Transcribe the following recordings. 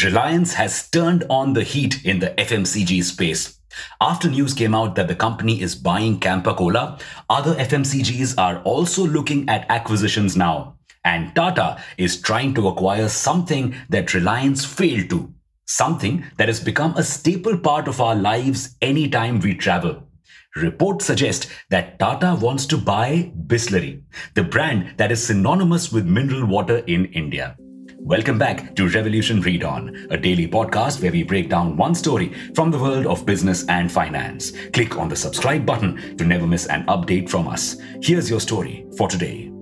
Reliance has turned on the heat in the FMCG space. After news came out that the company is buying Campa Cola, other FMCGs are also looking at acquisitions now. And Tata is trying to acquire something that Reliance failed to. Something that has become a staple part of our lives anytime we travel. Reports suggest that Tata wants to buy Bisleri, the brand that is synonymous with mineral water in India. Welcome back to Revolution Read On, a daily podcast where we break down one story from the world of business and finance. Click on the subscribe button to never miss an update from us. Here's your story for today.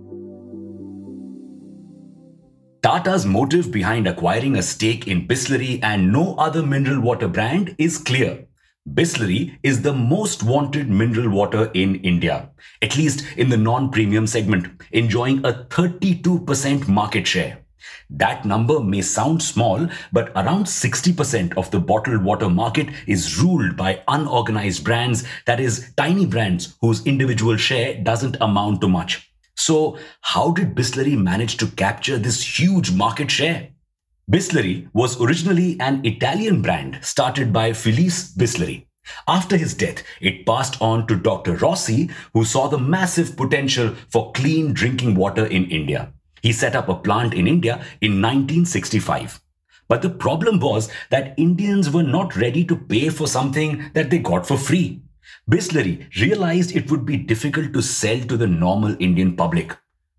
Tata's motive behind acquiring a stake in Bisleri and no other mineral water brand is clear. Bisleri is the most wanted mineral water in India, at least in the non premium segment, enjoying a 32% market share. That number may sound small, but around 60% of the bottled water market is ruled by unorganized brands, that is, tiny brands whose individual share doesn't amount to much. So, how did Bisleri manage to capture this huge market share? Bisleri was originally an Italian brand started by Felice Bisleri. After his death, it passed on to Dr. Rossi, who saw the massive potential for clean drinking water in India. He set up a plant in India in 1965. But the problem was that Indians were not ready to pay for something that they got for free. Bisleri realized it would be difficult to sell to the normal Indian public.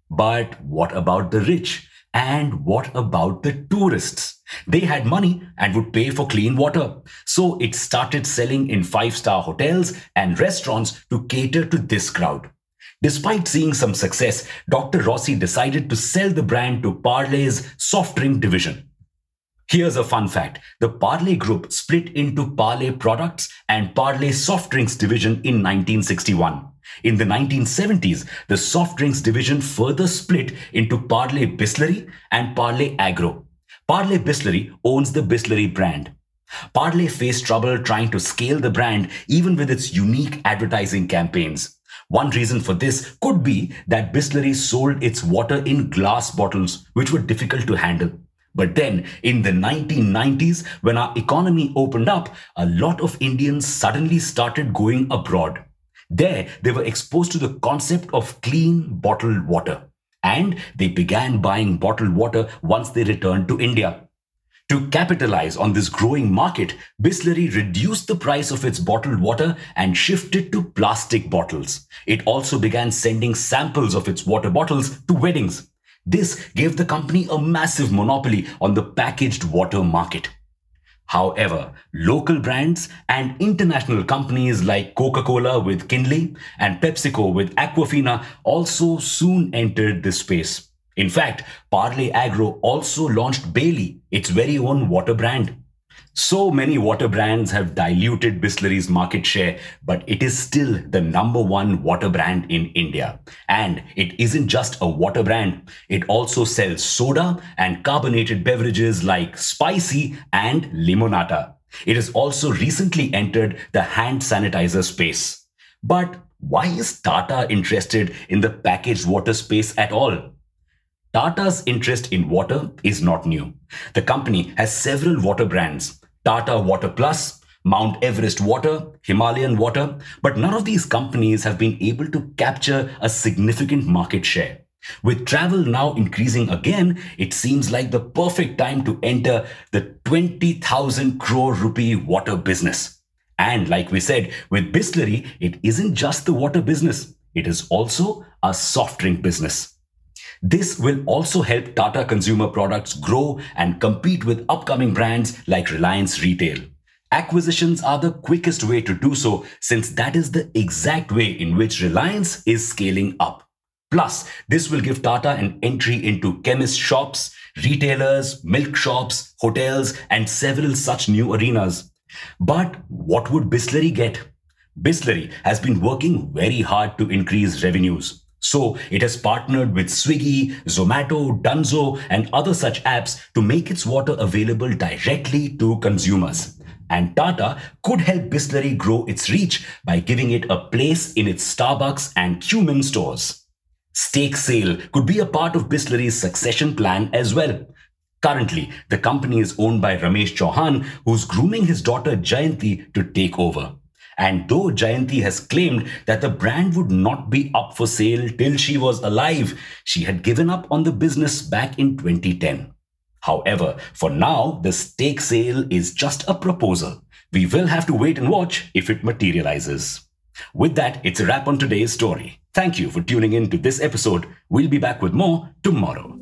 But what about the rich? And what about the tourists? They had money and would pay for clean water. So it started selling in five star hotels and restaurants to cater to this crowd. Despite seeing some success, Dr. Rossi decided to sell the brand to Parle's soft drink division. Here's a fun fact. The Parle Group split into Parle Products and Parle Soft Drinks division in 1961. In the 1970s, the soft drinks division further split into Parle Bisleri and Parle Agro. Parle Bisleri owns the Bisleri brand. Parle faced trouble trying to scale the brand even with its unique advertising campaigns. One reason for this could be that Bisleri sold its water in glass bottles, which were difficult to handle. But then, in the 1990s, when our economy opened up, a lot of Indians suddenly started going abroad. There, they were exposed to the concept of clean bottled water. And they began buying bottled water once they returned to India. To capitalize on this growing market, Bisleri reduced the price of its bottled water and shifted to plastic bottles. It also began sending samples of its water bottles to weddings. This gave the company a massive monopoly on the packaged water market. However, local brands and international companies like Coca Cola with Kinley and PepsiCo with Aquafina also soon entered this space. In fact, Parle Agro also launched Bailley, its very own water brand. So many water brands have diluted Bisleri's market share, but it is still the number one water brand in India. And it isn't just a water brand, it also sells soda and carbonated beverages like Spyci and Limonata. It has also recently entered the hand sanitizer space. But why is Tata interested in the packaged water space at all? Tata's interest in water is not new. The company has several water brands Tata Water Plus, Mount Everest Water, Himalayan Water, but none of these companies have been able to capture a significant market share. With travel now increasing again, it seems like the perfect time to enter the 20,000 crore rupee water business. And like we said, with Bisleri, it isn't just the water business, it is also a soft drink business. This will also help Tata Consumer Products grow and compete with upcoming brands like Reliance Retail. Acquisitions are the quickest way to do so since that is the exact way in which Reliance is scaling up. Plus, this will give Tata an entry into chemist shops, retailers, milk shops, hotels, and several such new arenas. But what would Bisleri get? Bisleri has been working very hard to increase revenues. So it has partnered with Swiggy, Zomato, Dunzo, and other such apps to make its water available directly to consumers. And Tata could help Bisleri grow its reach by giving it a place in its Starbucks and Qmin stores. Stake sale could be a part of Bisleri's succession plan as well. Currently, the company is owned by Ramesh Chauhan, who's grooming his daughter Jayanti to take over. And though Jayanti has claimed that the brand would not be up for sale till she was alive, she had given up on the business back in 2010. However, for now, the stake sale is just a proposal. We will have to wait and watch if it materializes. With that, it's a wrap on today's story. Thank you for tuning in to this episode. We'll be back with more tomorrow.